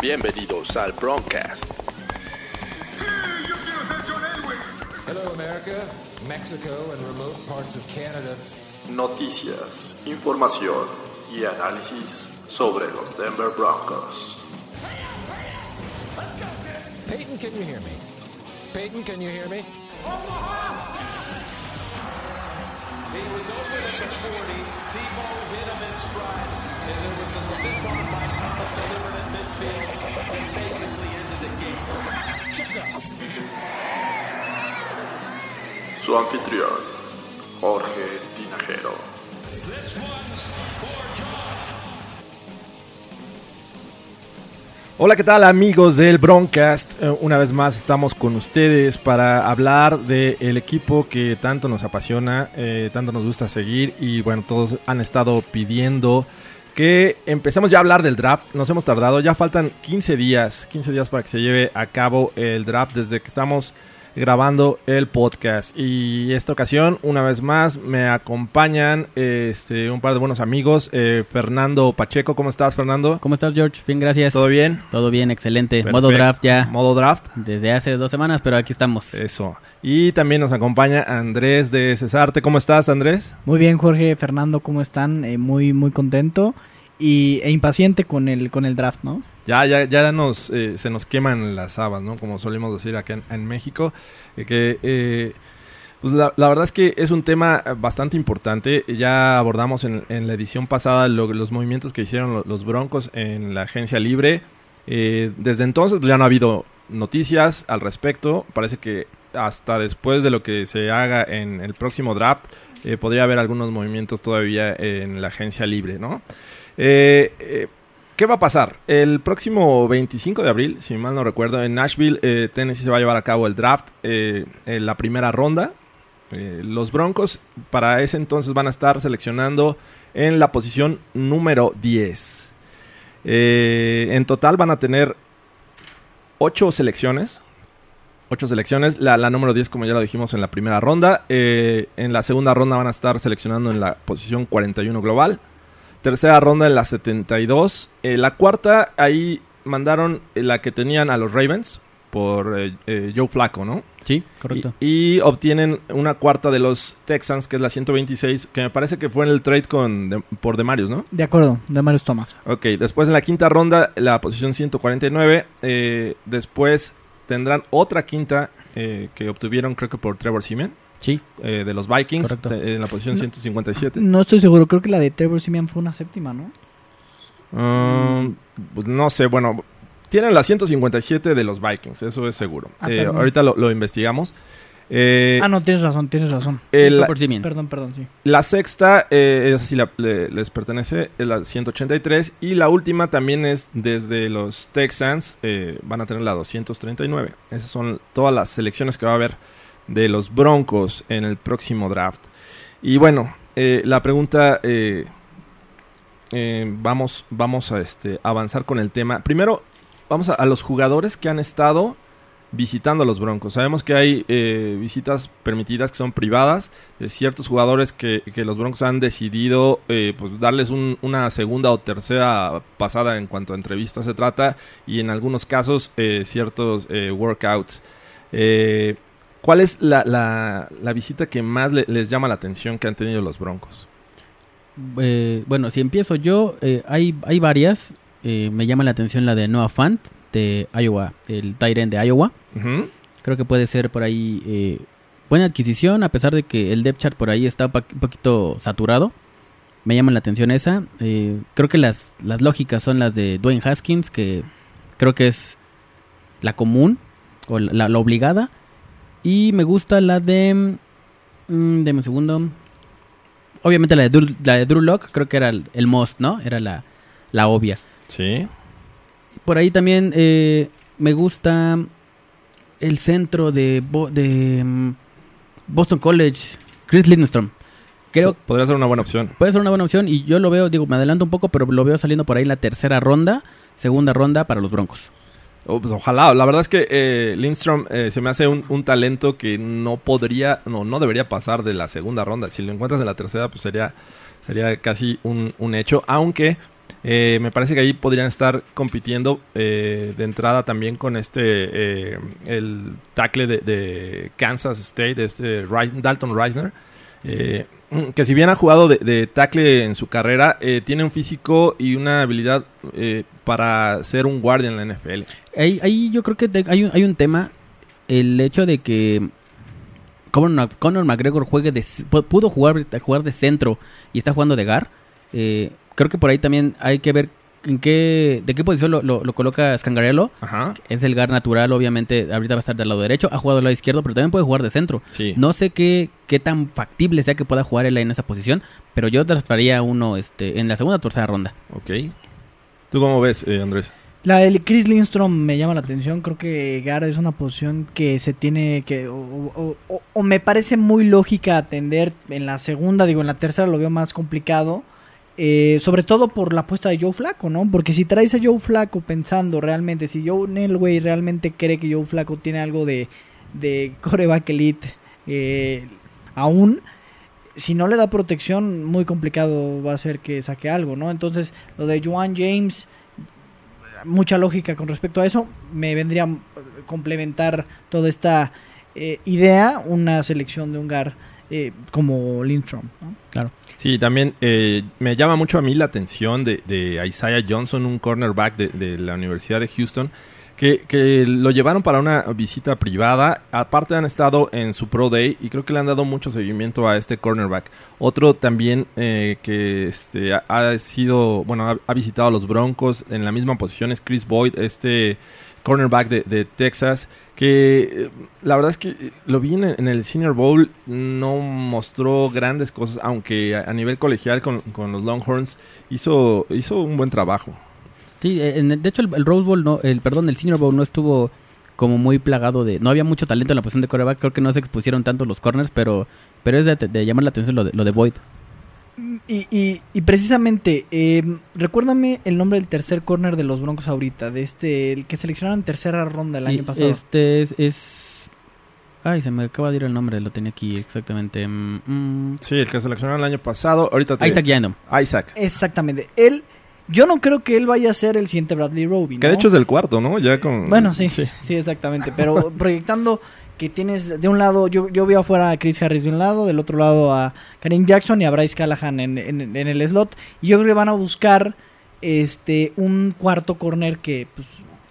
Bienvenidos al Broncast. Hello, America, Mexico, and remote parts of Canada. Noticias, información y análisis sobre los Denver Broncos. Peyton, can you hear me? Peyton, can you hear me? He was open at the 40. Tebow hit him in stride. And there was a stiff arm by Thomas delivered at midfield that basically ended the game. Su anfitrión, Jorge Tinajero. This one's for John. Hola, ¿qué tal amigos del Broncast? Eh, una vez más estamos con ustedes para hablar del equipo que tanto nos apasiona, eh, tanto nos gusta seguir y bueno, todos han estado pidiendo que empecemos ya a hablar del draft. Nos hemos tardado, ya faltan 15 días, 15 días para que se lleve a cabo el draft desde que estamos grabando el podcast. Y esta ocasión, una vez más, me acompañan este, un par de buenos amigos. Eh, Fernando Pacheco, ¿cómo estás, Fernando? ¿Cómo estás, George? Bien, gracias. ¿Todo bien? Todo bien, excelente. Modo draft ya Modo draft. desde hace dos semanas, pero aquí estamos. Eso. Y también nos acompaña Andrés de Cesarte. ¿Cómo estás, Andrés? Muy bien, Jorge, Fernando, ¿cómo están? Eh, muy, muy contento y, e impaciente con el, con el draft, ¿no? Ya, ya, ya nos, eh, se nos queman las habas, ¿no? Como solemos decir acá en, México. eh, que eh, pues la, verdad es que es un tema bastante importante. Ya abordamos en, la edición pasada lo- los movimientos que hicieron lo- los Broncos en la agencia libre. Desde entonces pues, ya no ha habido noticias al respecto. Parece que hasta después de lo que se haga en el próximo draft podría haber algunos movimientos todavía en la agencia libre, ¿no? Eh, ¿Qué va a pasar? El próximo 25 de abril, si mal no recuerdo, en Nashville, eh, Tennessee se va a llevar a cabo el draft, eh, en la primera ronda. Eh, los Broncos para ese entonces van a estar seleccionando en la posición número 10. Eh, en total van a tener 8 selecciones. 8 selecciones. La, número 10, como ya lo dijimos en la primera ronda. Eh, en la segunda ronda van a estar seleccionando en la posición 41 global. Tercera ronda en la 72. Eh, la cuarta, ahí mandaron eh, la que tenían a los Ravens por eh, eh, Joe Flaco, ¿no? Sí, correcto. Y, y obtienen una cuarta de los Texans, que es la 126, que me parece que fue en el trade con de- por Demarius, ¿no? De acuerdo, de Marius Thomas. Ok, después en la quinta ronda, la posición 149. eh, después tendrán otra quinta eh, que obtuvieron, creo que por Trevor Simeon, Sí, eh, de los Vikings, te- en la posición No. 157. No estoy seguro, creo que la de Trevor Simeon fue una séptima, ¿no? Um, pues no sé, bueno, tienen la 157 de los Vikings, eso es seguro. Ah, Eh, ahorita lo, lo investigamos. Eh, ah, no, tienes razón, tienes razón. por Simeon. Perdón, perdón, sí. la sexta, eh, esa sí la- le- les pertenece, es la 183. Y la última también es desde los Texans, eh, van a tener la 239. Esas son todas las selecciones que va a haber de los Broncos en el próximo draft. Y bueno, eh, la pregunta, eh, eh, vamos, vamos a este, avanzar con el tema. Primero, vamos a, los jugadores que han estado visitando a los Broncos. Sabemos que hay eh, visitas permitidas que son privadas de ciertos jugadores que, que los Broncos han decidido pues darles un- una segunda o tercera pasada en cuanto a entrevistas se trata y en algunos casos ciertos workouts. ¿Cuál es la, la- la visita que más le- les llama la atención que han tenido los Broncos? Eh, bueno, si empiezo yo, eh, hay, hay varias. Eh, me llama la atención la de Noah Fant de Iowa, el Tyrant de Iowa. Ujú. Creo que puede ser por ahí eh, buena adquisición, a pesar de que el depth chart por ahí está pa- un poquito saturado. Me llama la atención esa. Eh, creo que las, las lógicas son las de Dwayne Haskins, que creo que es la común o la, la obligada. Y me gusta la de... Mm, deme un segundo. Obviamente la de, Drew, la de Drew Lock, creo que era el, el most, ¿no? Era la, la obvia. Sí. Por ahí también eh, me gusta el centro de, Bo- de mm, Boston College, Chris Lindstrom. Creo podría ser una buena opción. puede ser una buena opción y yo lo veo, digo, me adelanto un poco, pero lo veo saliendo por ahí en la tercera ronda, segunda ronda para los Broncos. Oh, pues ojalá, la verdad es que eh, Lindstrom eh, se me hace un, talento que no podría, no, no debería pasar de la segunda ronda. Si lo encuentras en la tercera, pues sería, sería casi un, un hecho, aunque eh, me parece que ahí podrían estar compitiendo de entrada también con este, el tackle de, de Kansas State, este Dalton Reisner, eh, que si bien ha jugado de, tackle en su carrera, eh, tiene un físico y una habilidad eh, para ser un guardia en la NFL. Ahí, ahí yo creo que hay, un, hay un tema, el hecho de que Conor, McGregor juegue de, pudo jugar, jugar de centro y está jugando de gar. eh, creo que por ahí también hay que ver en qué, de qué posición lo, lo- lo coloca Scangarello. Ajá. Es el gar natural, obviamente, ahorita va a estar del lado derecho, ha jugado del lado izquierdo, pero también puede jugar de centro. Sí. No sé qué, qué tan factible sea que pueda jugar él en esa posición, pero yo traslaría uno este, en la segunda o tercera ronda. Ok. ¿Tú cómo ves, eh, Andrés? La de Chris Lindstrom me llama la atención. Creo que Gar es una posición que se tiene que. O, o- o- o me parece muy lógica atender en la segunda. Digo, en la tercera lo veo más complicado. Eh, sobre todo por la apuesta de Joe Flaco, ¿no? Porque si traes a Joe Flaco pensando realmente, si Joe Nelway realmente cree que Joe Flaco tiene algo de, de coreback elite eh, aún, si no le da protección, muy complicado va a ser que saque algo, ¿no? Entonces, lo de Joan James, mucha lógica con respecto a eso. Me vendría a complementar toda esta eh, idea una selección de un GAR eh, como Lindstrom. ¿no? Claro. Sí, también eh, me llama mucho a mí la atención de, de Isaiah Johnson, un cornerback de, de la Universidad de Houston, que, que lo llevaron para una visita privada. Aparte han estado en su Pro Day y creo que le han dado mucho seguimiento a este cornerback. Otro también eh, que este, ha, sido, bueno, ha, visitado a los Broncos en la misma posición es Chris Boyd, este cornerback de, de Texas, que eh, la verdad es que eh, lo vi en el Senior Bowl, no mostró grandes cosas, aunque a, a nivel colegial con, con los Longhorns hizo, hizo un buen trabajo. Sí, eh, en el- de hecho el, el Rose Bowl, no, el perdón, el Senior Bowl no estuvo como muy plagado de... No había mucho talento en la posición de coreback, creo que no se expusieron tanto los corners, pero pero es de, de llamar la atención lo de, lo de Boyd. Y, y- y precisamente, eh, recuérdame el nombre del tercer corner de los Broncos ahorita, de este, el que seleccionaron en tercera ronda el Y año pasado. Este es, es- Ay, se me acaba de ir el nombre, lo tenía aquí exactamente. Mm, mm. Sí, el que seleccionaron el año pasado, ahorita te... Isaac Yandom. Isaac. Exactamente. Él, yo no creo que él vaya a ser el siguiente Bradley Roby. Que de hecho es del cuarto, ¿no? Ya con... Bueno, sí, sí, exactamente. Pero proyectando que tienes de un lado, yo, yo veo afuera a Chris Harris de un lado, del otro lado a Karim Jackson y a Bryce Callahan en, en- en el slot. Y yo creo que van a buscar este un cuarto corner que, pues,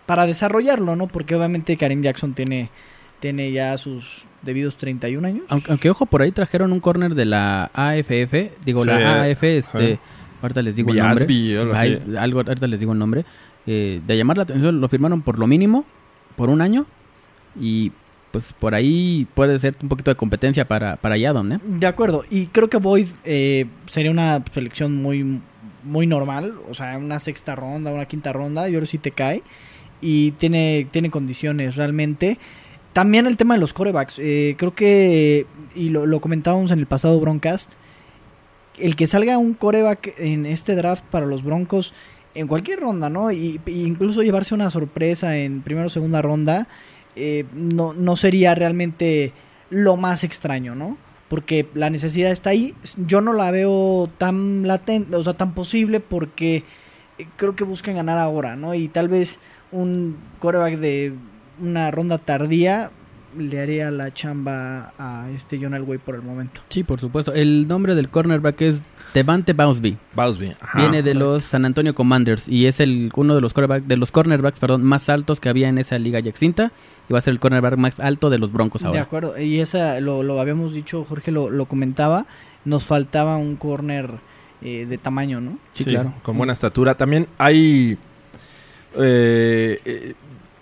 para desarrollarlo, ¿no? Porque obviamente Karim Jackson tiene, tiene ya sus debidos 31 años. Aunque, aunque, ojo, por ahí trajeron un corner de la AFF. Digo, Sí, la AF, este. ajá. Ahorita les digo el nombre. Biasby, algo así. Ay, algo, ahorita les digo el nombre. Eh, de llamar la atención, lo firmaron por lo mínimo, por un año. Y pues por ahí puede ser un poquito de competencia para, para Yadon, ¿eh? De acuerdo, y creo que Boyd eh, sería una selección muy, muy normal, o sea, una sexta ronda, una quinta ronda, yo creo que sí te cae, y tiene, tiene condiciones realmente. También el tema de los corebacks, eh, creo que, y lo, lo comentábamos en el pasado Broncast, el que salga un coreback en este draft para los Broncos en cualquier ronda, ¿no? Y, incluso llevarse una sorpresa en primera o segunda ronda, eh, no, no sería realmente lo más extraño, ¿no? Porque la necesidad está ahí. Yo no la veo tan latente, o sea, tan posible porque eh, creo que buscan ganar ahora, ¿no? Y tal vez un quarterback de una ronda tardía le haría la chamba a este John Elway por el momento. Sí, por supuesto. El nombre del cornerback es Devante Bousby. Bowsby. ajá. Viene de los San Antonio Commanders y es el uno de los cornerback- de los cornerbacks, perdón, más altos que había en esa liga ya extinta y va a ser el cornerback más alto de los Broncos De ahora. acuerdo, y esa lo, lo habíamos dicho, Jorge lo, lo comentaba, nos faltaba un corner eh, de tamaño, ¿no? Sí, claro. Con buena estatura. También hay, eh, eh,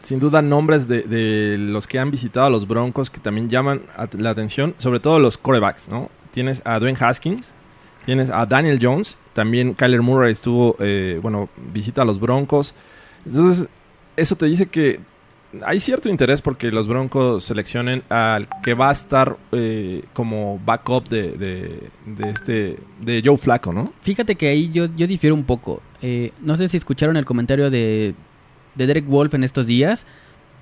sin duda, nombres de, de los que han visitado a los Broncos que también llaman la atención, sobre todo los corebacks, ¿no? Tienes a Dwayne Haskins, tienes a Daniel Jones, también Kyler Murray estuvo, eh, bueno, visita a los Broncos. Entonces, eso te dice que hay cierto interés porque los Broncos seleccionen al que va a estar eh, como backup de, de, de este de Joe Flacco, ¿no? Fíjate que ahí yo, yo difiero un poco. Eh, no sé si escucharon el comentario de, de Derek Wolf en estos días,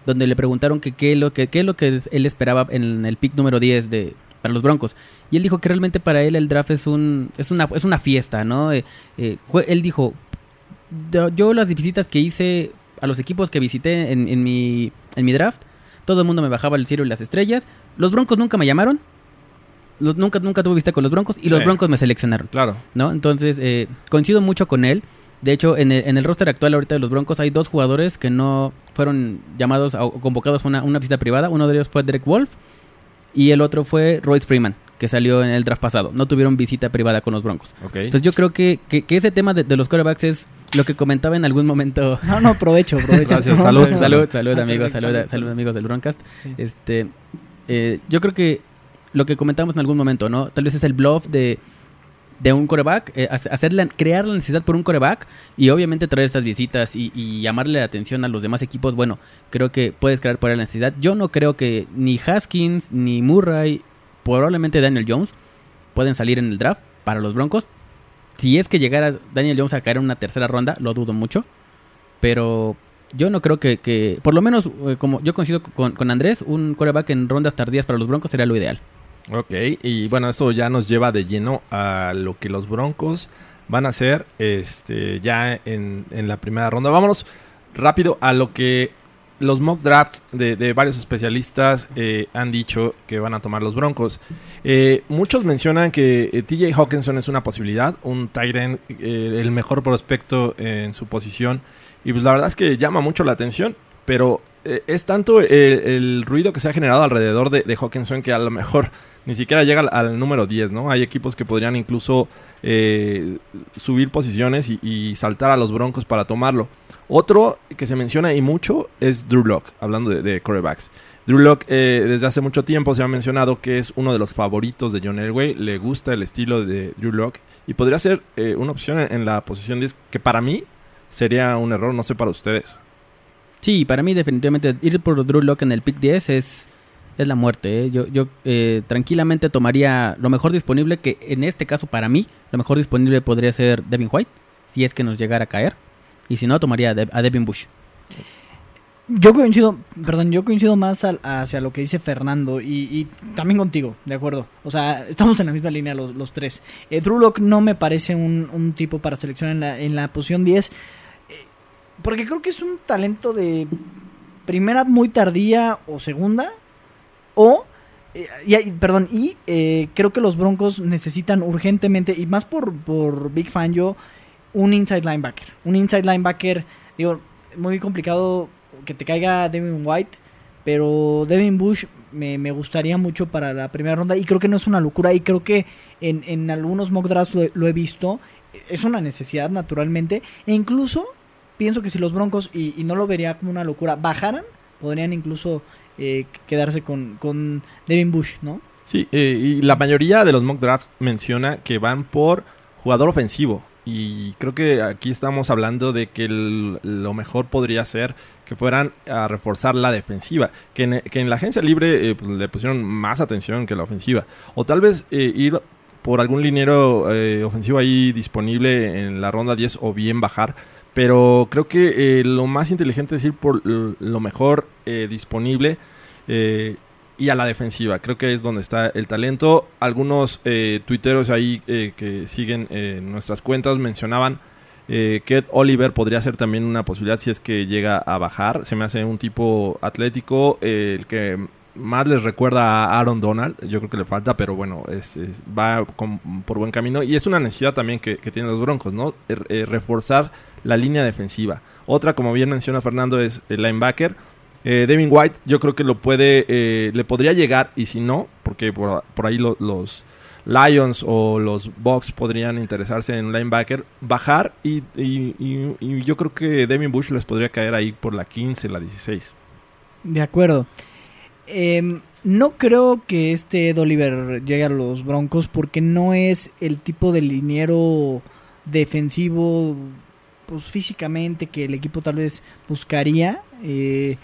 donde le preguntaron que qué es lo que, qué es lo que él esperaba en el pick número 10 de, para los Broncos. Y él dijo que realmente para él el draft es un es una es una fiesta, ¿no? Eh, eh, él dijo, yo, las visitas que hice a los equipos que visité en, en mi en mi draft, todo el mundo me bajaba el cielo y las estrellas. Los Broncos nunca me llamaron. Los, nunca nunca tuve visita con los Broncos y los. Broncos me seleccionaron. Claro. ¿no? Entonces, eh, coincido mucho con él. De hecho, en el, en el roster actual ahorita de los Broncos hay dos jugadores que no fueron llamados o convocados a una, una visita privada. Uno de ellos fue Derek Wolf y el otro fue Royce Freeman, que salió en el draft pasado. No tuvieron visita privada con los Broncos. Entonces yo creo que, que, que ese tema de, de los quarterbacks es lo que comentaba en algún momento. No, no, aprovecho, aprovecho. Gracias, No, salud, no, no. salud, salud, Ah, amigos, salud, salud, salud, amigos del Broncast. Sí. Este, eh, yo creo que lo que comentamos en algún momento, ¿no? Tal vez es el bluff de, de un coreback, eh, hace- hacer crear la necesidad por un coreback y obviamente traer estas visitas y, llamarle la atención a los demás equipos. Bueno, creo que puedes crear por la necesidad. Yo no creo que ni Haskins ni Murray, probablemente Daniel Jones, pueden salir en el draft para los Broncos. Si es que llegara Daniel Jones a caer en una tercera ronda, lo dudo mucho. Pero yo no creo que, que por lo menos, eh, como yo coincido con, con Andrés, un coreback en rondas tardías para los Broncos sería lo ideal. Ok, y bueno, esto ya nos lleva de lleno a lo que los Broncos van a hacer este, ya en, en la primera ronda. Vámonos rápido a lo que los mock drafts de, de varios especialistas eh, han dicho que van a tomar los Broncos. Eh, muchos mencionan que eh, TJ Hawkinson es una posibilidad, un end, eh, el mejor prospecto en su posición. Y pues la verdad es que llama mucho la atención, pero es tanto el, el ruido que se ha generado alrededor de, de Hawkinson que a lo mejor ni siquiera llega al, número 10, ¿no? Hay equipos que podrían incluso eh, subir posiciones y, saltar a los Broncos para tomarlo. Otro que se menciona y mucho es Drew Lock, hablando de, corebacks. Drew Lock eh, desde hace mucho tiempo se ha mencionado que es uno de los favoritos de John Elway. Le gusta el estilo de Drew Lock y podría ser eh, una opción en, en la posición 10 que para mí sería un error, no sé para ustedes. Sí, para mí definitivamente ir por Drew Lock en el pick 10 es, es la muerte. ¿eh? Yo, yo eh, tranquilamente tomaría lo mejor disponible, que en este caso para mí lo mejor disponible podría ser Devin White, si es que nos llegara a caer. Y si no, tomaría a, De- a Devin Bush. Yo coincido, perdón, yo coincido más hacia lo que dice Fernando y, también contigo, de acuerdo. O sea, estamos en la misma línea los, los tres. Eh, Drew Lock no me parece un, un tipo para seleccionar en la, en la posición 10, eh, porque creo que es un talento de primera muy tardía o segunda, o, eh, perdón, y eh, creo que los Broncos necesitan urgentemente, y más por, por Big Fan yo, un inside linebacker. Un inside linebacker, digo, muy complicado que te caiga Devin White, pero Devin Bush me, me gustaría mucho para la primera ronda y creo que no es una locura y creo que en, en algunos mock drafts lo, lo he visto, es una necesidad naturalmente e incluso pienso que si los Broncos, y no lo vería como una locura, bajaran, podrían incluso eh, quedarse con, con Devin Bush, ¿no? Sí, eh, y la mayoría de los mock drafts menciona que van por jugador ofensivo. Y creo que aquí estamos hablando de que lo mejor podría ser que fueran a reforzar la defensiva. Que en, que en la agencia libre eh, pues, le pusieron más atención que la ofensiva. O tal vez eh, ir por algún liniero eh, ofensivo ahí disponible en la ronda 10 o bien bajar. Pero creo que eh, lo más inteligente es ir por lo mejor eh, disponible. eh, y a la defensiva. Creo que es donde está el talento. Algunos eh, tuiteros ahí que siguen nuestras cuentas mencionaban que Oliver podría ser también una posibilidad si es que llega a bajar. Se me hace un tipo atlético, el que más les recuerda a Aaron Donald. Yo creo que le falta, pero bueno, es, va con- por buen camino. Y es una necesidad también que, que tienen los Broncos, ¿no? Eh, reforzar la línea defensiva. Otra, como bien menciona Fernando, es el linebacker. Eh, Devin White, yo creo que lo puede, eh, le podría llegar, y si no, porque por, por ahí lo- los Lions o los Bucks podrían interesarse en un linebacker, bajar y- y yo creo que Devin Bush les podría caer ahí por la 15, la 16. De acuerdo. Em, no creo que este Ed Oliver llegue a los Broncos porque no es el tipo de liniero defensivo, pues físicamente que el equipo tal vez buscaría. Eh,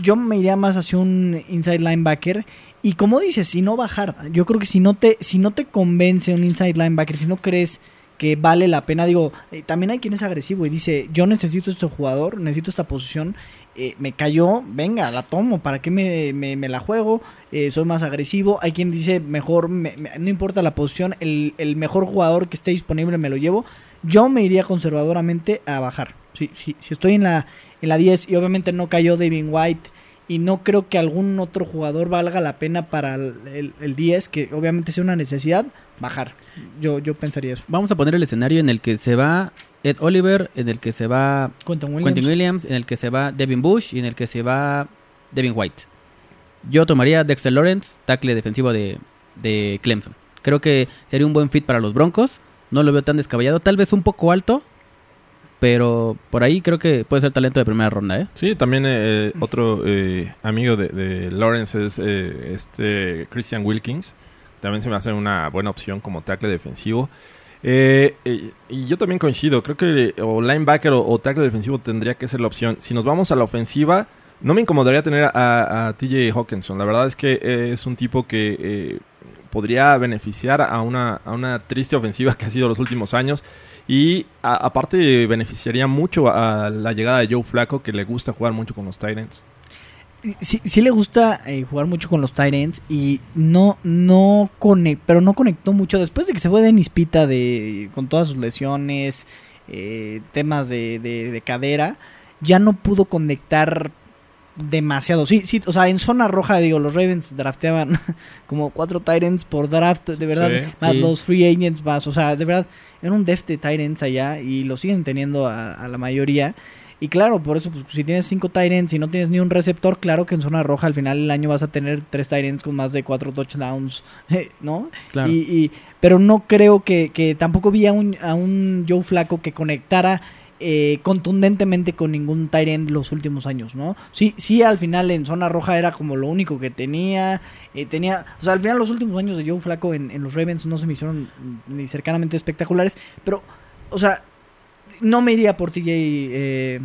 yo me iría más hacia un inside linebacker. Y como dices, si no bajar, yo creo que si no te, si no te convence un inside linebacker, si no crees que vale la pena. Digo, eh, también hay quien es agresivo y dice, yo necesito este jugador, necesito esta posición, eh, me cayó, venga, la tomo, ¿para qué me, me- la juego? Eh, soy más agresivo. Hay quien dice, mejor, me- me- no importa la posición, el, el mejor jugador que esté disponible me lo llevo. Yo me iría conservadoramente a bajar. Si, si, si estoy en la, en la 10 y obviamente no cayó David White y no creo que algún otro jugador valga la pena para el, el- el 10, que obviamente sea una necesidad, bajar. Yo, yo pensaría eso. Vamos a poner el escenario en el que se va Ed Oliver, en el que se va Quentin Williams. Quentin Williams, en el que se va Devin Bush y en el que se va Devin White. Yo tomaría Dexter Lawrence, tackle defensivo de, de Clemson. Creo que sería un buen fit para los Broncos. No lo veo tan descabellado. Tal vez un poco alto, pero por ahí creo que puede ser talento de primera ronda, ¿eh? Sí, también eh, otro eh, amigo de, Lawrence es este Christian Wilkins. También se me hace una buena opción como tackle defensivo. Y yo también coincido, creo que o linebacker o, tackle defensivo tendría que ser la opción. Si nos vamos a la ofensiva, no me incomodaría tener a, a TJ Hawkinson. La verdad es que es un tipo que podría beneficiar a una, a una triste ofensiva que ha sido los últimos años. Y aparte beneficiaría mucho a la llegada de Joe Flaco, que le gusta jugar mucho con los Titans. Sí, sí le gusta eh, jugar mucho con los Tyrants y no, no conectó, pero no conectó mucho después de que se fue Dennis Pita de, con todas sus lesiones, eh, temas de- de cadera, ya no pudo conectar demasiado. Sí, sí, o sea, en zona roja, digo, los Ravens drafteaban como cuatro Tyrants por draft, de verdad, Sí, más sí. los free agents más, o sea, de verdad, era un def de Tyrants allá y lo siguen teniendo a, a la mayoría. Y claro, por eso, pues, si tienes cinco Tyrants y no tienes ni un receptor, claro que en zona roja al final del año vas a tener tres Tyrants con más de cuatro touchdowns, ¿no? Claro. Y, y- pero no creo que, que tampoco vi a un, a un Joe Flaco que conectara eh, contundentemente con ningún Tyrant los últimos años, ¿no? Sí, sí, al final en zona roja era como lo único que tenía. eh, tenía, o sea, al final los últimos años de Joe Flaco en, en los Ravens no se me hicieron ni cercanamente espectaculares, pero, o sea, no me iría por TJ. Eh,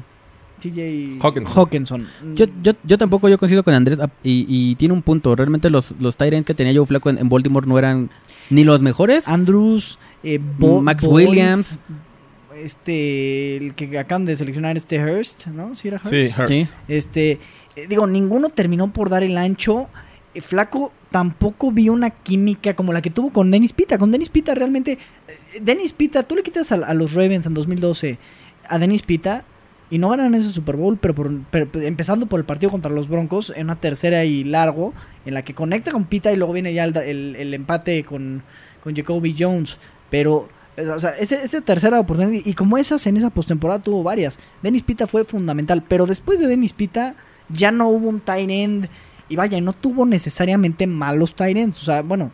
TJ Hawkinson. Hawkinson. Yo, yo, yo tampoco yo coincido con Andrés y, y tiene un punto. Realmente los, los Tyrants que tenía Joe Flaco en, en Baltimore no eran ni los mejores. Andrews, eh, Bo- Max Williams. Este, el que acaban de seleccionar, este Hurst, ¿no? ¿Sí era Hurst? Sí, Hurst. Sí. Este, eh, digo, ninguno terminó por dar el ancho. Eh, Flaco tampoco vio una química como la que tuvo con Dennis Pita. Con Dennis Pita realmente, eh, Dennis Pita, tú le quitas a, a los Ravens en 2012 a Dennis Pita y no ganan ese Super Bowl, pero, por- pero- pero empezando por el partido contra los Broncos, en una tercera y largo, en la que conecta con Pita y luego viene ya el, el- el empate con, con Jacoby Jones. Pero, o sea, ese- esa tercera oportunidad, y como esas en esa postemporada tuvo varias. Dennis Pita fue fundamental, pero después de Dennis Pita ya no hubo un tight end. Y vaya, no tuvo necesariamente malos tight ends. O sea, bueno,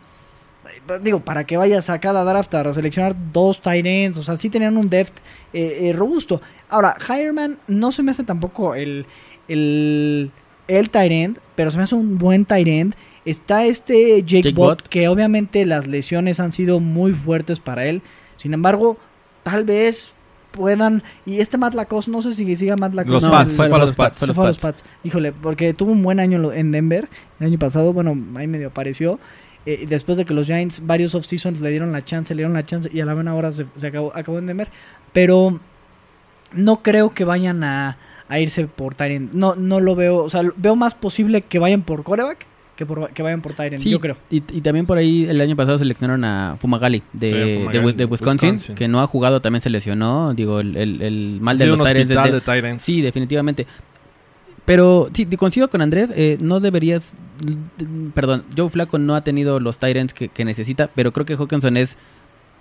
digo, para que vayas a cada draft a seleccionar dos tight ends, o sea, sí tenían un depth eh, eh, robusto. Ahora, Hireman no se me hace tampoco el, el, el tight end, pero se me hace un buen tight end. Está este Jake, Jake que obviamente las lesiones han sido muy fuertes para él. Sin embargo, tal vez puedan. Y este Matt Lacoste, no sé si siga Matt Lacoste. Los No, Pats, fue fue a los Pats, fue los fue a los Pats. Pats. Híjole, porque tuvo un buen año en Denver el año pasado. Bueno, ahí medio apareció. Eh, después de que los Giants varios off-seasons le dieron la chance, le dieron la chance y a la buena hora se, se acabó, acabó en Denver. Pero no creo que vayan a, a irse por Tyrant. No, no lo veo. O sea, veo más posible que vayan por coreback que, por, que vayan por Tyrant. Sí, Yo creo. Y, y también por ahí el año pasado seleccionaron a Fumagalli de, Sí, de Fumagalli, Wi- de Wisconsin, Wisconsin. que no ha jugado, también se lesionó. Digo, el, el, el mal de los un Tyrants de Titans. Sí, definitivamente. Pero sí, coincido con Andrés, eh, no deberías, perdón, Joe Flaco no ha tenido los Tyrants que, que necesita, pero creo que Hawkinson es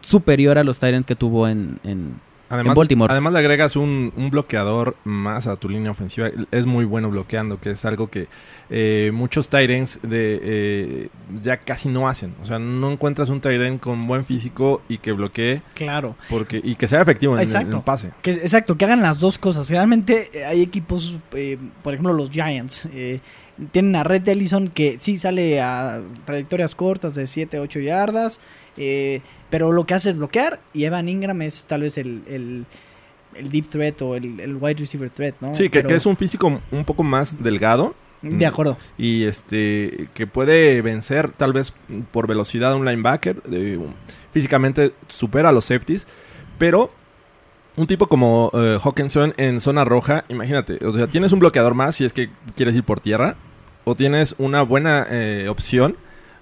superior a los Tyrants que tuvo en, en- Además, en Baltimore. además le agregas un, un bloqueador más a tu línea ofensiva. Es muy bueno bloqueando, que es algo que eh, muchos Tyrants de eh, ya casi no hacen. O sea, no encuentras un Tyrant con buen físico y que bloquee Claro. porque y que sea efectivo en, Exacto. en el pase. Que, exacto, que hagan las dos cosas. Realmente hay equipos, eh, por ejemplo los Giants, eh, tienen a Red Ellison que sí sale a trayectorias cortas de 7, 8 yardas, eh, pero lo que hace es bloquear y Evan Ingram es tal vez el, el, el deep threat o el, el wide receiver threat, ¿no? Sí, que, Pero- que es un físico un poco más delgado De acuerdo. y este que puede vencer tal vez por velocidad a un linebacker. de- físicamente supera a los safeties. Pero un tipo como eh, Hawkinson en zona roja, imagínate, o sea, tienes un bloqueador más si es que quieres ir por tierra, tienes una buena eh, opción,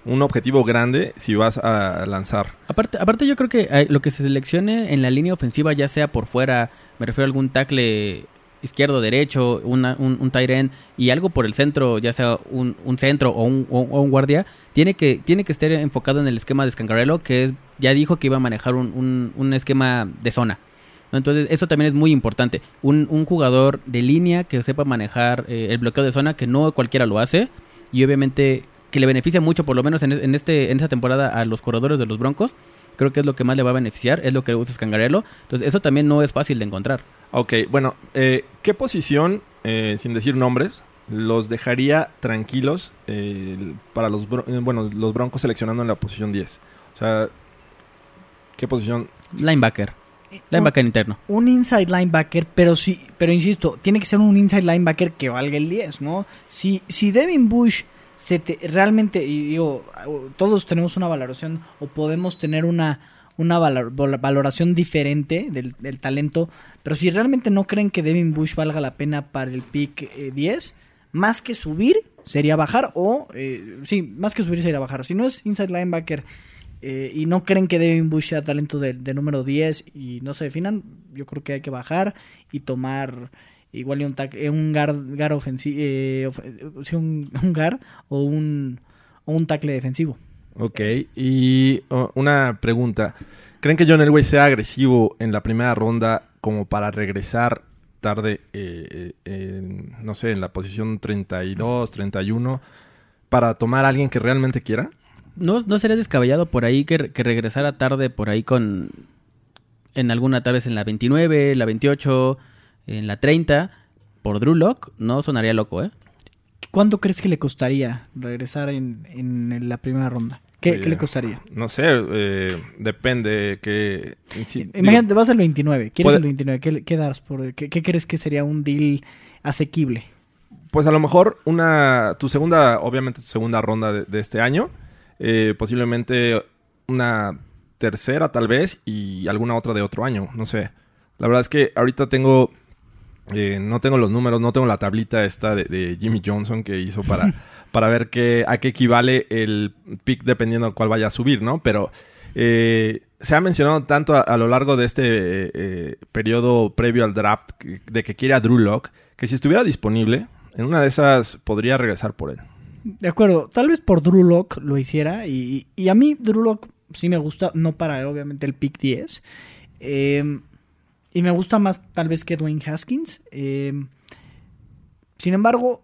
un objetivo grande si vas a lanzar. Aparte, aparte yo creo que eh, lo que se seleccione en la línea ofensiva, ya sea por fuera, me refiero a algún tackle izquierdo, derecho, una- un, un tight y algo por el centro, ya sea un, un centro o un, o- un guardia, tiene que, tiene que estar enfocado en el esquema de Scangarello, que es, ya dijo que iba a manejar un- un esquema de zona. Entonces, eso también es muy importante. Un, un jugador de línea que sepa manejar eh, el bloqueo de zona, que no cualquiera lo hace, y obviamente que le beneficia mucho, por lo menos en, en este, en esta temporada, a los corredores de los Broncos. Creo que es lo que más le va a beneficiar, es lo que le gusta Scangarello. Entonces, eso también no es fácil de encontrar. Ok, bueno, eh, ¿qué posición, eh, sin decir nombres, los dejaría tranquilos eh, para los, eh, bueno, los Broncos seleccionando en la posición 10? O sea, ¿qué posición? Linebacker. Linebacker interno. un inside linebacker, pero sí, pero insisto, tiene que ser un inside linebacker que valga el 10, ¿no? Si, si Devin Bush se te- realmente, y digo, todos tenemos una valoración o podemos tener una, una valor- valoración diferente del, del talento, pero si realmente no creen que Devin Bush valga la pena para el pick eh, 10, más que subir sería bajar o, eh, sí, más que subir sería bajar. Si no es inside linebacker eh, y no creen que Devin Bush sea talento de, de número 10 y no se definan, yo creo que hay que bajar y tomar igual un, eh, un guard, guard ofensi- eh, of- eh, sí, un, un guard o un, o un tackle defensivo. Ok, y oh, una pregunta. ¿Creen que John Elway sea agresivo en la primera ronda como para regresar tarde, eh, eh, en, no sé, en la posición 32, 31, para tomar a alguien que realmente quiera? ¿No, no sería descabellado por ahí que, que regresara tarde por ahí con... En alguna, tal vez en la 29, la 28, en la 30, por Drew Lock? No sonaría loco, ¿eh? ¿Cuánto crees que le costaría regresar en, en la primera ronda? ¿Qué, Oye, qué le costaría? No sé, eh, depende que... sí, digo, Imagínate, vas al 29, quieres puede- el 29, ¿qué, qué das por, qué, qué crees que sería un deal asequible? Pues a lo mejor una tu segunda, obviamente tu segunda ronda de, de este año, eh, posiblemente una tercera tal vez y alguna otra de otro año, no sé. La verdad es que ahorita tengo, eh, no tengo los números, no tengo la tablita esta de, de Jimmy Johnson que hizo para, para ver qué, a qué equivale el pick dependiendo de cuál vaya a subir, ¿no? Pero eh, se ha mencionado tanto a, a lo largo de este eh, eh, periodo previo al draft de que quiere a Drew Lock que si estuviera disponible, en una de esas podría regresar por él. De acuerdo, tal vez por Drew lo hiciera y, y a mí Drew sí me gusta, no para obviamente el pick 10. eh, y me gusta más tal vez que Dwayne Haskins. eh, sin embargo,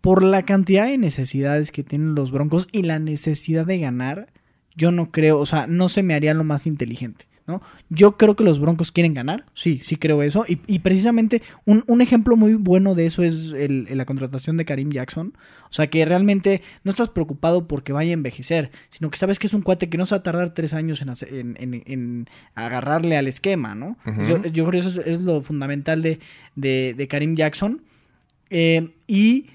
por la cantidad de necesidades que tienen los Broncos y la necesidad de ganar, yo no creo, o sea, no se me haría lo más inteligente. ¿No? Yo creo que los Broncos quieren ganar, sí, sí creo eso. Y, y precisamente un, un ejemplo muy bueno de eso es el- la contratación de Karim Jackson. O sea, que realmente no estás preocupado porque vaya a envejecer, sino que sabes que es un cuate que no se va a tardar tres años en, hacer- en, en- en agarrarle al esquema, ¿no? Yo, yo creo que eso es, es lo fundamental de, de- de Karim Jackson. Eh, y,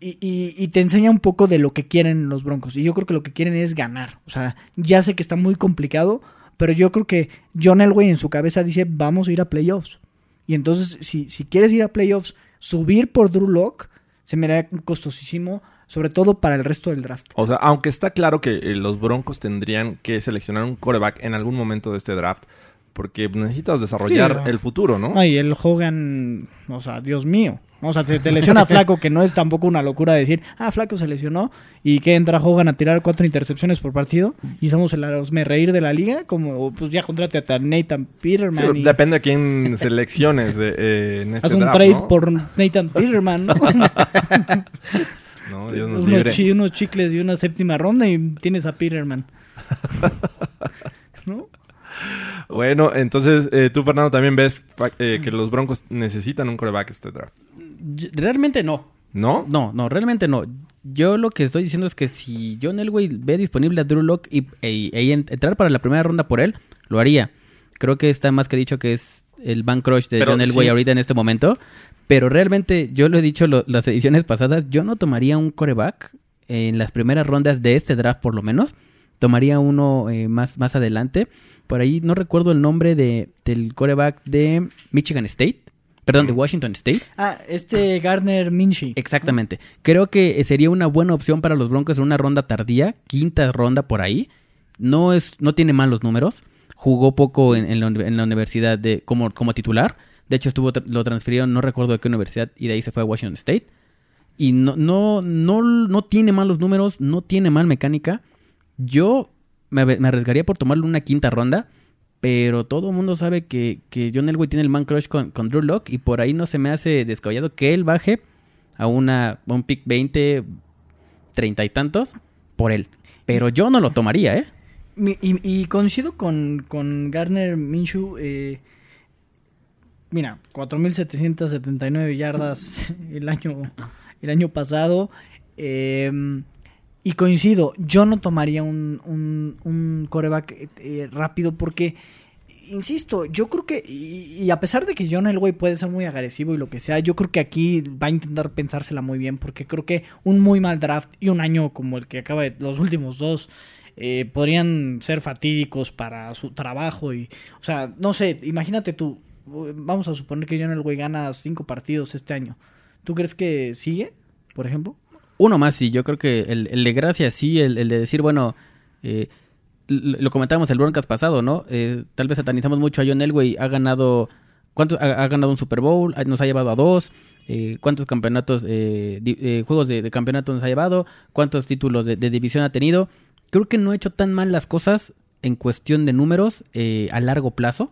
y, y- y te enseña un poco de lo que quieren los Broncos. Y yo creo que lo que quieren es ganar. O sea, ya sé que está muy complicado, pero yo creo que John Elway en su cabeza dice, vamos a ir a playoffs. Y entonces, si, si quieres ir a playoffs, subir por Drew Lock se me hará costosísimo, sobre todo para el resto del draft. O sea, aunque está claro que eh, los Broncos tendrían que seleccionar un quarterback en algún momento de este draft, porque necesitas desarrollar Sí, el futuro, ¿no? Ay, el Hogan, o sea, Dios mío. O sea, se te lesiona Flaco, que no es tampoco una locura decir, ah, Flaco se lesionó y que entra Hogan a tirar cuatro intercepciones por partido y somos el me reír de la liga, como pues ya contrate a Nathan Sí, Peterman y depende de quién selecciones de, eh, en este haz un draft, trade ¿no? por Nathan Peterman, ¿no? No, Dios nos unos, libre. chi- unos chicles y una séptima ronda y tienes a Peterman. ¿No? Bueno, entonces eh, tú, Fernando, también ves eh, que los Broncos necesitan un quarterback este draft. Realmente no. ¿No? No, no, realmente no. Yo lo que estoy diciendo es que si John Elway ve disponible a Drew Lock y, e- e en- entrar para la primera ronda por él, lo haría. Creo que está más que dicho que es el Van Crush de Pero John Elway sí. ahorita en este momento. Pero realmente, yo lo he dicho lo- las ediciones pasadas, yo no tomaría un coreback en las primeras rondas de este draft por lo menos. Tomaría uno eh, más, más adelante. Por ahí no recuerdo el nombre de, del coreback de Michigan State, perdón, de Washington State. Ah, este Gardner Minshew. Exactamente. Creo que sería una buena opción para los Broncos en una ronda tardía, quinta ronda por ahí. No es, no tiene malos números. Jugó poco en, en la, en la universidad de, como, como titular. De hecho, estuvo, lo transfirieron, no recuerdo de qué universidad, y de ahí se fue a Washington State. Y no, no, no, no tiene malos números, no tiene mal mecánica. Yo me, me arriesgaría por tomarle una quinta ronda. Pero todo el mundo sabe que, que John Elway tiene el man crush con, con Drew Locke. Y por ahí no se me hace descabellado que él baje a una, a un pick 20, 30 y tantos por él. Pero yo no lo tomaría, ¿eh? Y, y coincido con, con Gardner Minshew. Eh, mira, 4.779 yardas el año, el año pasado. eh, y coincido, yo no tomaría un, un, un coreback eh, eh, rápido porque, insisto, yo creo que, y, y a pesar de que John Elway puede ser muy agresivo y lo que sea, yo creo que aquí va a intentar pensársela muy bien porque creo que un muy mal draft y un año como el que acaba de los últimos dos eh, podrían ser fatídicos para su trabajo y, o sea, no sé, imagínate tú, vamos a suponer que John Elway gana cinco partidos este año, ¿tú crees que sigue, por ejemplo? Uno más, sí. Yo creo que el, el de gracia, sí. El, el de decir, bueno, eh, lo comentábamos el broadcast pasado, ¿no? Eh, tal vez satanizamos mucho a John Elway. Ha ganado... ¿Cuántos? Ha, ha ganado un Super Bowl, ha- nos ha llevado a dos. eh, ¿Cuántos campeonatos, eh, eh, juegos de, de campeonato nos ha llevado? ¿Cuántos títulos de, división ha tenido? Creo que no ha hecho tan mal las cosas en cuestión de números a largo plazo.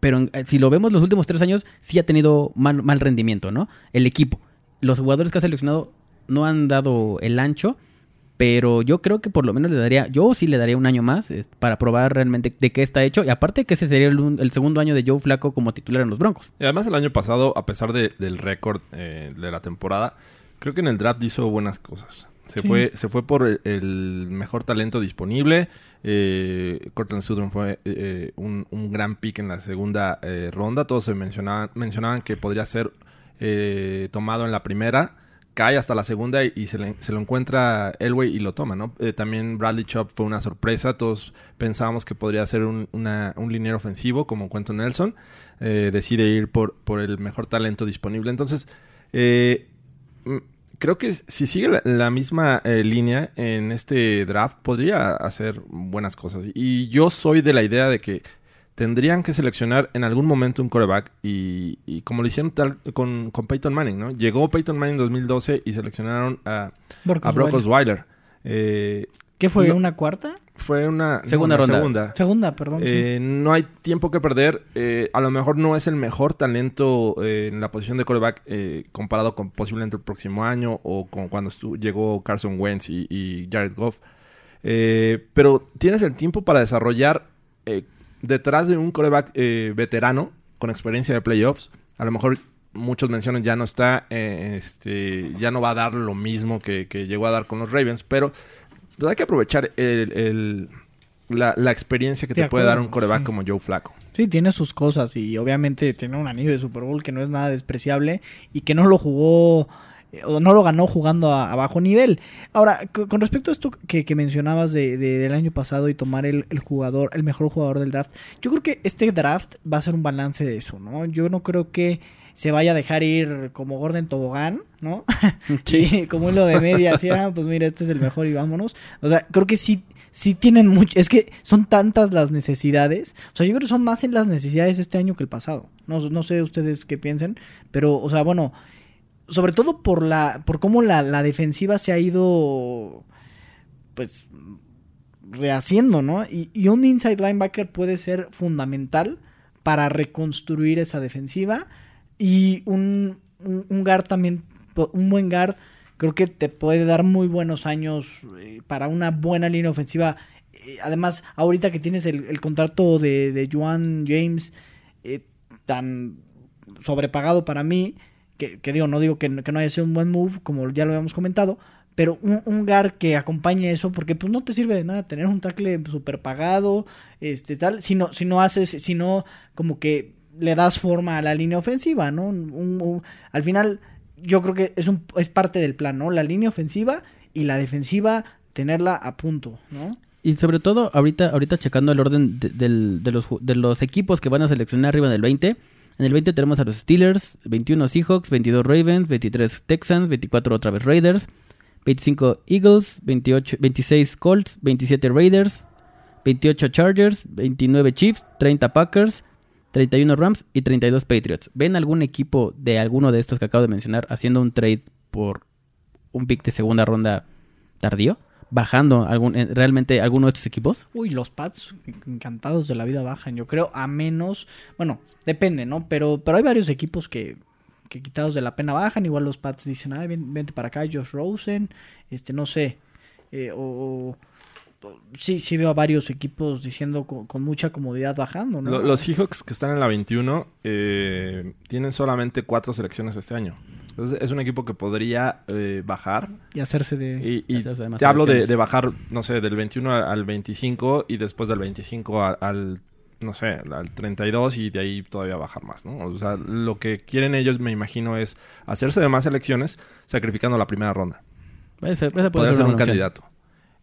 Pero si lo vemos los últimos tres años, sí ha tenido mal, mal rendimiento, ¿no? El equipo. Los jugadores que ha seleccionado no han dado el ancho, pero yo creo que por lo menos le daría, yo sí le daría un año más eh, para probar realmente de qué está hecho. Y aparte que ese sería el, un- el segundo año de Joe Flaco como titular en los Broncos. Y además el año pasado, a pesar de- del récord eh, de la temporada, creo que en el draft hizo buenas cosas. Se, Sí. fue, se fue por el, mejor talento disponible. Eh, Cortland Sutton fue eh, un, un gran pick en la segunda eh, ronda. Todos se mencionaban, mencionaban que podría ser eh, tomado en la primera. Cae hasta la segunda y, se, le- se lo encuentra Elway y lo toma, ¿no? Eh, también Bradley Chubb fue una sorpresa. Todos pensábamos que podría ser un, una- un liniero ofensivo como Quentin Nelson. Eh, decide ir por, por el mejor talento disponible. Entonces, eh, creo que si sigue la, misma línea en este draft, podría hacer buenas cosas. Y yo soy de la idea de que tendrían que seleccionar en algún momento un coreback y, y como lo hicieron tal con, con Peyton Manning, ¿no? Llegó Peyton Manning en 2012 y seleccionaron a, Brock a Brock Osweiler. Eh, ¿Qué fue? no- ¿Una cuarta? fue una Segunda no, una ronda. segunda. Segunda, perdón. sí. Eh, no hay tiempo que perder. Eh, a lo mejor no es el mejor talento eh, en la posición de coreback eh, comparado con posiblemente el próximo año o con cuando llegó Carson Wentz y, y Jared Goff. Eh, pero tienes el tiempo para desarrollar eh, detrás de un coreback eh, veterano con experiencia de playoffs. A lo mejor muchos mencionan ya no está, eh, este, ya no va a dar lo mismo que, que llegó a dar con los Ravens, pero pues, hay que aprovechar el- el- la, la experiencia que te puede acuerdo, dar un coreback sí. como Joe Flaco. Sí, tiene sus cosas y obviamente tiene un anillo de Super Bowl que no es nada despreciable y que no lo jugó o no lo ganó jugando a, a bajo nivel. Ahora, con respecto a esto que, que mencionabas de, de- del año pasado y tomar el, el jugador, el mejor jugador del draft, yo creo que este draft va a ser un balance de eso, ¿no? Yo no creo que se vaya a dejar ir como Gordon Tobogán, ¿no? Sí, como hilo de media, así, ah, pues mira, este es el mejor y vámonos. O sea, creo que sí, sí tienen mucho, es que son tantas las necesidades, o sea, yo creo que son más en las necesidades este año que el pasado. No, no sé ustedes qué piensen, pero, o sea, bueno, sobre todo por la, por cómo la, la defensiva se ha ido, pues, rehaciendo, ¿no? Y, y un inside linebacker puede ser fundamental para reconstruir esa defensiva y un, un, un guard también, un buen guard, creo que te puede dar muy buenos años eh, para una buena línea ofensiva. Eh, además, ahorita que tienes el, el contrato de, de Juan James eh, tan sobrepagado para mí, que, digo, no digo que, no haya sido un buen move, como ya lo habíamos comentado, pero un, un que acompañe eso, porque pues no te sirve de nada tener un tackle super pagado, este tal, si no, si no haces, si no como que le das forma a la línea ofensiva, ¿no? Al final, yo creo que es un es parte del plan, ¿no? La línea ofensiva y la defensiva tenerla a punto, ¿no? Y sobre todo, ahorita, ahorita checando el orden de, del- de los, de los equipos que van a seleccionar arriba del 20. En el 20 tenemos a los Steelers, 21 Seahawks, 22 Ravens, 23 Texans, 24 otra vez Raiders, 25 Eagles, 28, 26 Colts, 27 Raiders, 28 Chargers, 29 Chiefs, 30 Packers, 31 Rams y 32 Patriots. ¿Ven algún equipo de alguno de estos que acabo de mencionar haciendo un trade por un pick de segunda ronda tardío? ¿Bajando algún, eh, realmente alguno de estos equipos? Uy, los Pats encantados de la vida bajan, yo creo, a menos, bueno, depende, ¿no? Pero, pero hay varios equipos que, que quitados de la pena bajan, igual los Pats dicen, ay, ven- vente para acá, Josh Rosen, este, no sé, eh, o- sí, sí veo a varios equipos diciendo con, con mucha comodidad bajando, ¿no? Lo- Los Seahawks que están en la 21 eh, tienen solamente cuatro selecciones este año. Entonces es un equipo que podría eh, bajar. Y hacerse de... Y, y Hacerse de más te hablo de, bajar, no sé, del 21 al- al 25 y después del 25 a- al, no sé, al 32 y de ahí todavía bajar más, ¿no? O sea, lo que quieren ellos, me imagino, es hacerse de más selecciones sacrificando la primera ronda. Ese- puede ser un opción. candidato.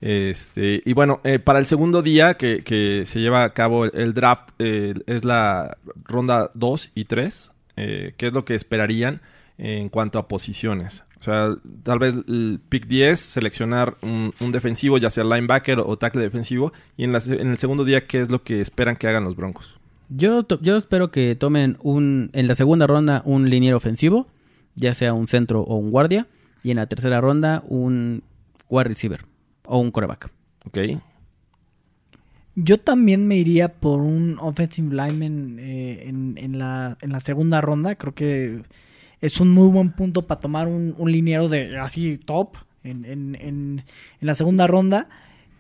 Este, y bueno, eh, para el segundo día que, se lleva a cabo el, draft, eh, es la ronda 2 y 3, eh, que es lo que esperarían en cuanto a posiciones. O sea, tal vez el pick 10, seleccionar un, defensivo, ya sea linebacker o tackle defensivo, y en, la en el segundo día, ¿qué es lo que esperan que hagan los Broncos? Yo, yo espero que tomen un en la segunda ronda un liniero ofensivo, ya sea un centro o un guardia, y en la tercera ronda un wide receiver o un coreback. ¿Ok? Yo también me iría por un offensive lineman eh, en, en la, en la segunda ronda. Creo que es un muy buen punto para tomar un, un liniero de así top en, en, en, en la segunda ronda.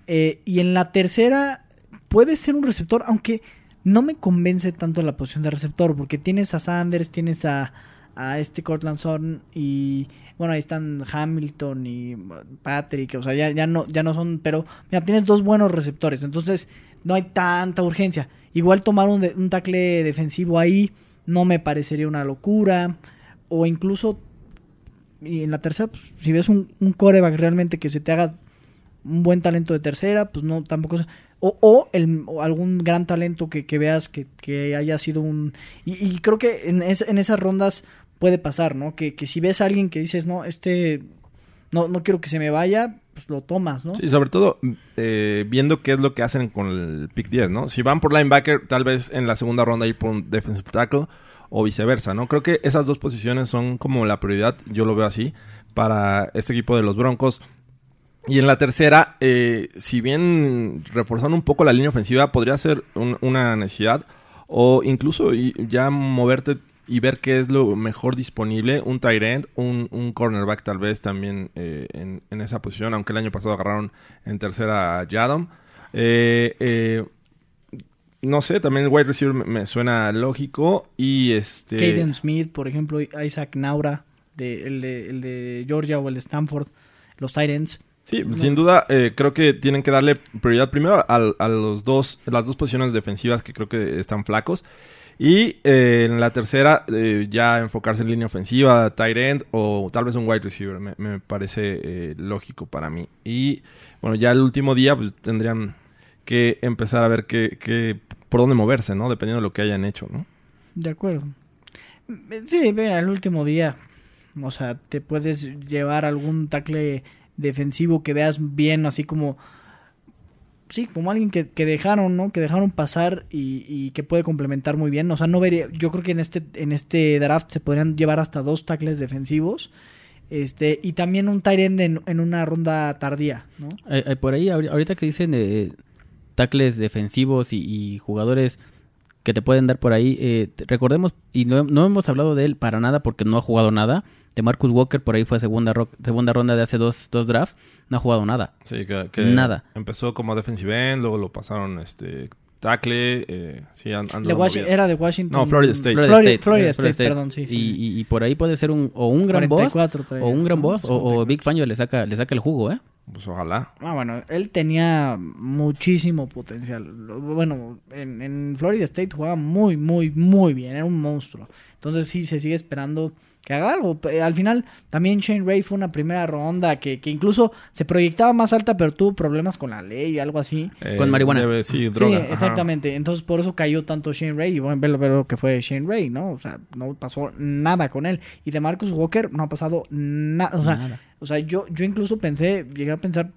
Eh, y en la tercera puede ser un receptor, aunque no me convence tanto la posición de receptor, porque tienes a Sanders, tienes a, a este Cortland Sutton y bueno, ahí están Hamilton y Patrick, o sea, ya, ya no ya no son, pero mira, tienes dos buenos receptores, entonces no hay tanta urgencia. Igual tomar un, de- un tackle defensivo ahí no me parecería una locura o incluso y en la tercera, pues, si ves un, un coreback realmente que se te haga un buen talento de tercera, pues no, tampoco O, o, el, algún gran talento que, que veas que, que haya sido un... Y, y creo que en, es- en esas rondas puede pasar, ¿no? Que, que si ves a alguien que dices, no, este... No, no quiero que se me vaya, pues lo tomas, ¿no? Sí, sobre todo eh, viendo qué es lo que hacen con el pick 10, ¿no? Si van por linebacker, tal vez en la segunda ronda ir por un defensive tackle o viceversa, ¿no? Creo que esas dos posiciones son como la prioridad, yo lo veo así, para este equipo de los Broncos. Y en la tercera, eh, si bien reforzando un poco la línea ofensiva, podría ser un- una necesidad. O incluso ya moverte y ver qué es lo mejor disponible. Un tight end, un, un cornerback tal vez también eh, en, en esa posición. Aunque el año pasado agarraron en tercera a Yadom. Eh, eh, no sé, también el wide receiver me, me suena lógico. Y este... Caden Smith, por ejemplo, Isaac Naura, de, el, de, el de Georgia o el de Stanford, los Titans. Sí, sin duda eh, creo que tienen que darle prioridad primero al- a, los dos, las dos posiciones defensivas que creo que están flacos. Y eh, en la tercera eh, ya enfocarse en línea ofensiva, tight end o tal vez un wide receiver. Me, parece eh, lógico para mí. Y bueno, ya el último día pues tendrían que empezar a ver qué, qué- por dónde moverse, ¿no? Dependiendo de lo que hayan hecho, ¿no? De acuerdo. Sí, mira, el último día, o sea, te puedes llevar algún tackle defensivo que veas bien, así como, sí, como alguien que, que dejaron, ¿no? Que dejaron pasar y, que puede complementar muy bien. O sea, no vería, yo creo que en este, en este draft se podrían llevar hasta dos tackles defensivos. Este, y también un tight end en, en una ronda tardía, ¿no? Eh, eh, por ahí, ahori- ahorita que dicen de tackles defensivos y jugadores que te pueden dar por ahí, eh, recordemos, y no, no hemos hablado de él para nada porque no ha jugado nada. De Marcus Walker por ahí fue segunda, ro- segunda ronda de hace dos, dos drafts, no ha jugado nada. Sí, que, que Nada. Empezó como defensive end, luego lo pasaron este tackle. Eh, sí, and- andaba De era de Washington. No, Florida State. Florida, Florida eh, State, perdón, sí, sí. Y, y- y por ahí puede ser un, o un gran boss, 44 traía. o un gran boss, o, o 44. Big Fangio le saca, le saca el jugo, ¿eh? Pues ojalá. Ah, bueno, él tenía muchísimo potencial. Bueno, en, en Florida State jugaba muy, muy, muy bien. Era un monstruo. Entonces sí, se sigue esperando que haga algo. Pe- Al final, también Shane Ray fue una primera ronda que, que incluso se proyectaba más alta, pero tuvo problemas con la ley, algo así. Eh, Con marihuana. debe- sí, droga. sí, ajá. exactamente. Entonces por eso cayó tanto Shane Ray. Y bueno, ver ver lo que fue Shane Ray, ¿no? O sea, no pasó nada con él. Y de Marcus Walker no ha pasado nada. O sea, Nada. o sea, yo, yo incluso pensé, llegué a pensar,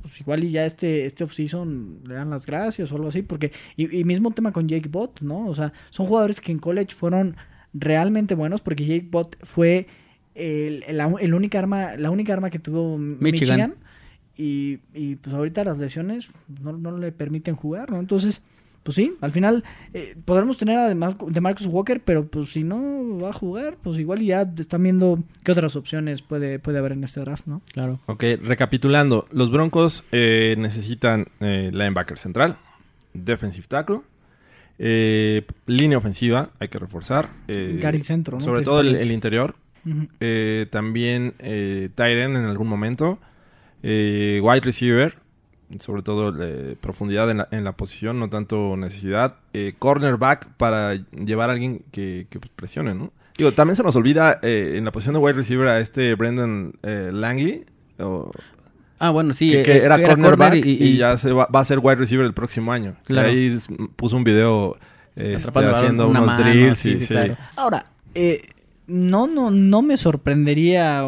pues igual y ya este, este offseason le dan las gracias o algo así, porque, y, y mismo tema con Jake Bott, ¿no? O sea, son jugadores que en college fueron realmente buenos, porque Jake Bott fue el, el, el única arma, la única arma que tuvo Michigan. Michigan. y, y pues ahorita las lesiones no, no le permiten jugar, ¿no? Entonces, pues sí, al final eh, podremos tener a de, Mar- de Marcus Walker, pero pues si no va a jugar, pues igual ya están viendo qué otras opciones puede, puede haber en este draft, ¿no? Claro. Ok, recapitulando. Los Broncos eh, necesitan eh, linebacker central, defensive tackle, eh, línea ofensiva, hay que reforzar. eh, Gary Centro, ¿no? Sobre todo el, interior. Ujú. Eh, también eh, en algún momento. Eh, wide receiver, sobre todo eh, profundidad en la, en la posición, no tanto necesidad. Eh, cornerback para llevar a alguien que, que, presione, ¿no? Digo, también se nos olvida en la posición de wide receiver a este Brendan Langley. o- Ah, bueno, sí. que, eh, que era, cornerback corner y, ya se va, va a ser wide receiver el próximo año. Claro. ahí puso un video este, haciendo unos mano, drills. sí, y, sí, sí. claro. Ahora, eh, no, no, no me sorprendería,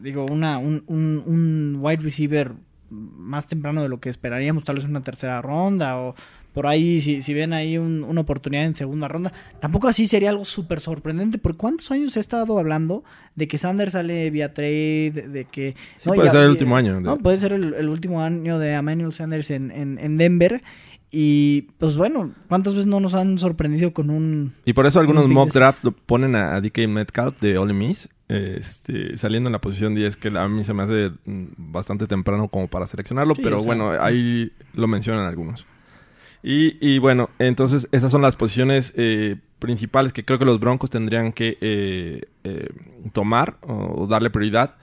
digo, una, un, un, un wide receiver más temprano de lo que esperaríamos, tal vez una tercera ronda o por ahí, si, si ven ahí un- una oportunidad en segunda ronda. Tampoco así sería algo súper sorprendente, porque ¿cuántos años he estado hablando de que Sanders sale vía trade, de, de que... Sí, puede ya- ser el último año de- No, puede ser el, el último año de Emmanuel Sanders en, en, en Denver. Y pues bueno, ¿cuántas veces no nos han sorprendido con un... Y por eso algunos mock drafts lo ponen a, a DK Metcalf de Ole Miss, este, saliendo en la posición 10, que a mí se me hace mm, bastante temprano como para seleccionarlo, Sí, pero o sea, bueno, ahí lo mencionan algunos. Y, y bueno, entonces esas son las posiciones eh, principales que creo que los Broncos tendrían que eh, eh, tomar o, darle prioridad.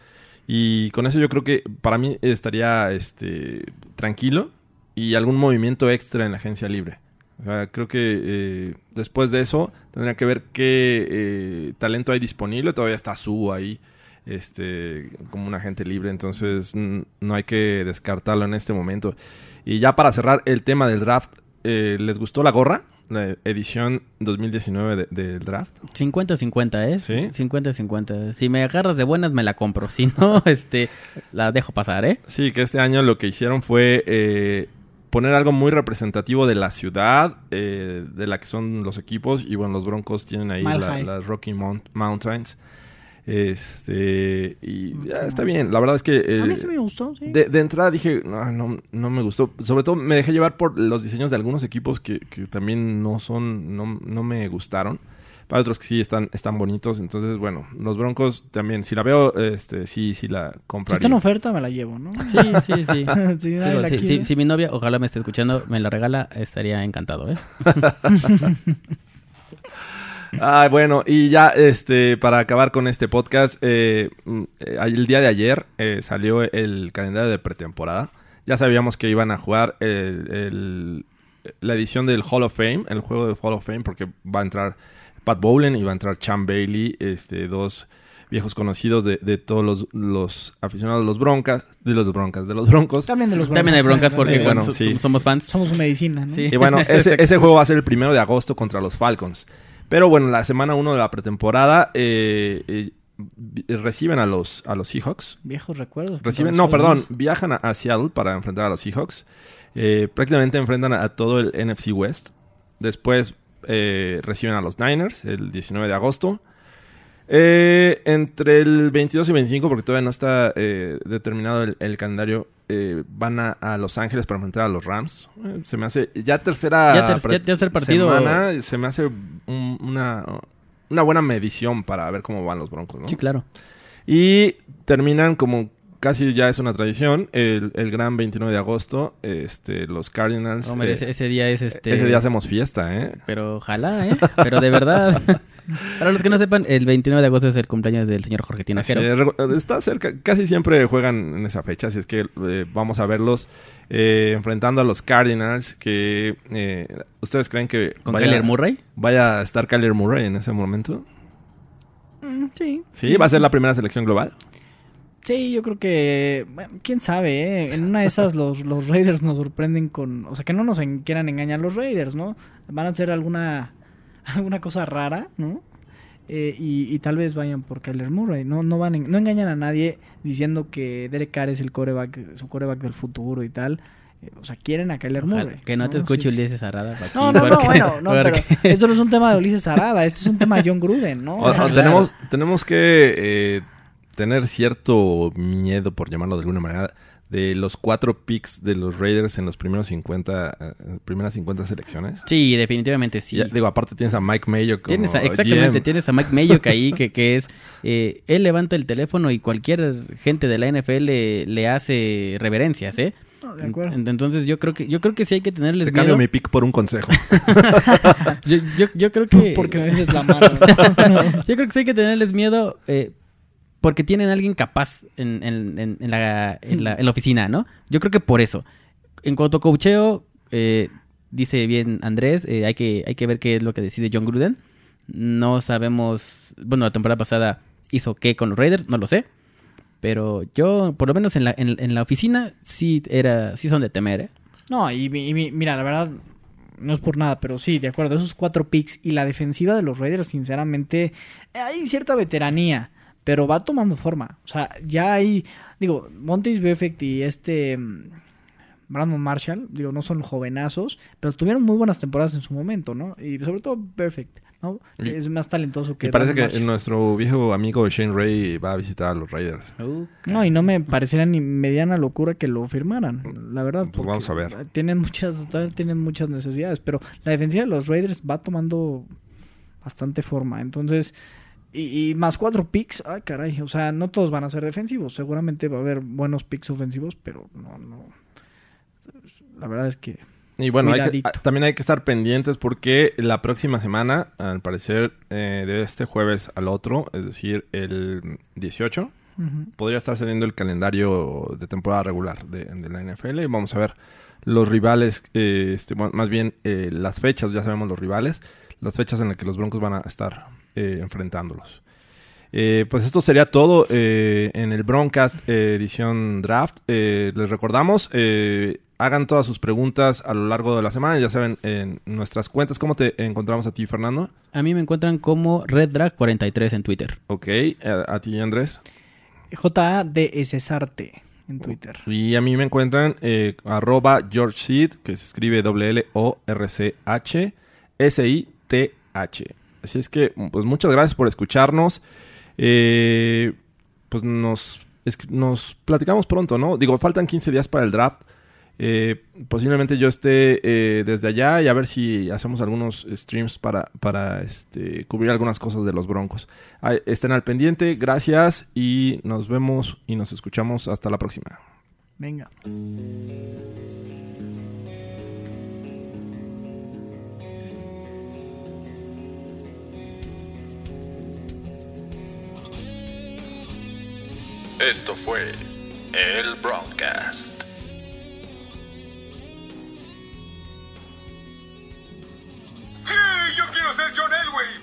Y con eso yo creo que para mí estaría este, tranquilo y algún movimiento extra en la agencia libre. O sea, creo que eh, después de eso tendría que ver qué talento hay disponible. Todavía está Su ahí este, como un agente libre, entonces no hay que descartarlo en este momento. Y ya para cerrar el tema del draft, eh, ¿les gustó la gorra? La edición 2019 de- del draft. 50-50, ¿eh? ¿Sí? 50-50. Si me agarras de buenas, me la compro. Si no, este, la dejo pasar, ¿eh? Sí, que este año lo que hicieron fue eh, poner algo muy representativo de la ciudad, eh, de la que son los equipos. Y bueno, los Broncos tienen ahí la- las Rocky Mount- Mountains. Este, y ya está bien. La verdad es que... A mí eh, sí me gustó, sí. De, de entrada dije, no, no, no me gustó. Sobre todo me dejé llevar por los diseños de algunos equipos que, que también no son, no, no me gustaron. Para otros que sí están, están bonitos. Entonces, bueno, los Broncos también, si la veo, este, sí, sí la Si compraría. está en oferta, me la llevo, ¿no? Sí, sí, sí. Si nadie Digo, la si, quiere. si- si mi novia, ojalá me esté escuchando, me la regala, estaría encantado, ¿eh? Ah, bueno, y ya este para acabar con este podcast, eh, mm, eh, el día de ayer eh, salió el calendario de pretemporada. Ya sabíamos que iban a jugar el- el- la edición del Hall of Fame, el juego del Hall of Fame, porque va a entrar Pat Bowlen y va a entrar Chan Bailey, este, dos viejos conocidos de, de todos los, los aficionados de los Broncas, de los Broncas, de los Broncos. También de los También hay broncas porque Eh, bueno, so- sí. somos fans. Somos medicina, ¿no? Sí. Y bueno, ese, ese juego va a ser el primero de agosto contra los Falcons. Pero bueno, la semana 1 de la pretemporada eh, eh, reciben a los, a los Seahawks. Viejos recuerdos. Reciben, no, perdón, viajan a, a Seattle para enfrentar a los Seahawks. Eh, prácticamente enfrentan a, a todo el NFC West. Después reciben a los Niners el 19 de agosto. Entre el 22 y 25, porque todavía no está determinado el, el calendario, eh, van a, a Los Ángeles para enfrentar a los Rams. Eh, se me hace, ya tercera Ya ter- pre- ya tercer partido. semana, se me hace un- una, una buena medición para ver cómo van los Broncos, ¿no? Sí, claro. Y terminan como casi ya es una tradición, el, el gran 29 de agosto, este, los Cardinals... Hombre, eh, ese, ese día es este... ese día hacemos fiesta, ¿eh? Pero ojalá, ¿eh? Pero de verdad. Para los que no sepan, el 29 de agosto es el cumpleaños del señor Jorge Tinajero. Está cerca, casi siempre juegan en esa fecha, así es que eh, vamos a verlos eh, enfrentando a los Cardinals, que eh, ¿ustedes creen que Con vaya, Kyler Murray. vaya a estar Kyler Murray en ese momento? Mm, sí. Sí, va a ser la primera selección global. Sí, yo creo que, bueno, quién sabe, ¿eh? en una de esas los, los Raiders nos sorprenden con, o sea, que no nos en- quieran engañar los Raiders, ¿no? Van a hacer alguna, alguna cosa rara, ¿no? Eh, y, y tal vez vayan por Kyler Murray, no, no van, en- no engañan a nadie diciendo que Derek Carr es el coreback, su coreback del futuro y tal. Eh, o sea, quieren a Kyler Ojalá Murray. que no te escuche Sí, sí. Ulises Arada. No, no, no, bueno, no, pero esto no es un tema de Ulises Arada, esto es un tema de John Gruden, ¿no? O- o claro. tenemos, tenemos que eh, tener cierto miedo, por llamarlo de alguna manera, de los cuatro picks de los Raiders en los primeros 50, eh, primeras 50 selecciones. Sí, definitivamente sí. Ya, digo, aparte tienes a Mike Mayo como Tienes a- exactamente, GM. tienes a Mike Mayock ahí, que, que es... eh, él levanta el teléfono y cualquier gente de la NFL le, le hace reverencias, ¿eh? No, de acuerdo. Ent- Entonces yo creo que yo creo que sí hay que tenerles Te cambio miedo. mi pick por un consejo. Yo, yo, yo creo que... Porque me dices la mano. Yo creo que sí hay que tenerles miedo eh, porque tienen a alguien capaz en, en- en- en la, la, la oficina, ¿no? Yo creo que por eso. En cuanto a coacheo, eh, dice bien Andrés, eh, hay, que, hay que ver qué es lo que decide John Gruden. No sabemos, bueno, la temporada pasada hizo qué con los Raiders, no lo sé. Pero yo, por lo menos en la, en, la oficina, sí era, sí son de temer, ¿eh? No, y, y mi- mira, la verdad, no es por nada, pero sí, de acuerdo, esos cuatro picks y la defensiva de los Raiders, sinceramente, hay cierta veteranía, pero va tomando forma. O sea, ya hay, digo, Montes Perfect y este mm, Brandon Marshall, digo, no son jovenazos, pero tuvieron muy buenas temporadas en su momento, ¿no? Y sobre todo Perfect, ¿no? Y- es más talentoso que Y parece Brandon que Marshall. nuestro viejo amigo Shane Ray va a visitar a los Raiders. No, y no me parecería ni mediana locura que lo firmaran, la verdad. Pues vamos a ver. Tienen muchas, tienen muchas necesidades, pero la defensiva de los Raiders va tomando bastante forma. Entonces, y, y más cuatro picks, ah, caray, o sea, no todos van a ser defensivos. Seguramente va a haber buenos picks ofensivos, pero no, no. La verdad es que Y bueno, hay que- Cuidadito. ah, también hay que estar pendientes porque la próxima semana, al parecer, eh, de este jueves al otro, es decir, el 18, ujú, podría estar saliendo el calendario de temporada regular de, de la NFL y vamos a ver los rivales, eh, este, bueno, más bien eh, las fechas, ya sabemos los rivales, las fechas en las que los Broncos van a estar eh, enfrentándolos. Eh, pues esto sería todo eh, en el Broncast eh, edición draft. Eh, les recordamos, eh, hagan todas sus preguntas a lo largo de la semana, ya saben, en nuestras cuentas. ¿Cómo te encontramos a ti, Fernando? A mí me encuentran como RedDrag43 en Twitter. Ok, a, a ti, Andrés. JADS Cesarte en Twitter. Y a mí me encuentran eh, arroba George Seed, que se escribe W-L-O-R-C-H S-I-T-H. Así es que, pues muchas gracias por escucharnos. Eh, pues nos, nos platicamos pronto, ¿no? Digo, faltan 15 días para el draft. Eh, posiblemente yo esté eh, desde allá y a ver si hacemos algunos streams para, para este, cubrir algunas cosas de los Broncos. Estén al pendiente, gracias y nos vemos y nos escuchamos hasta la próxima. Venga. Esto fue el broadcast. Sí, yo quiero ser John Elway.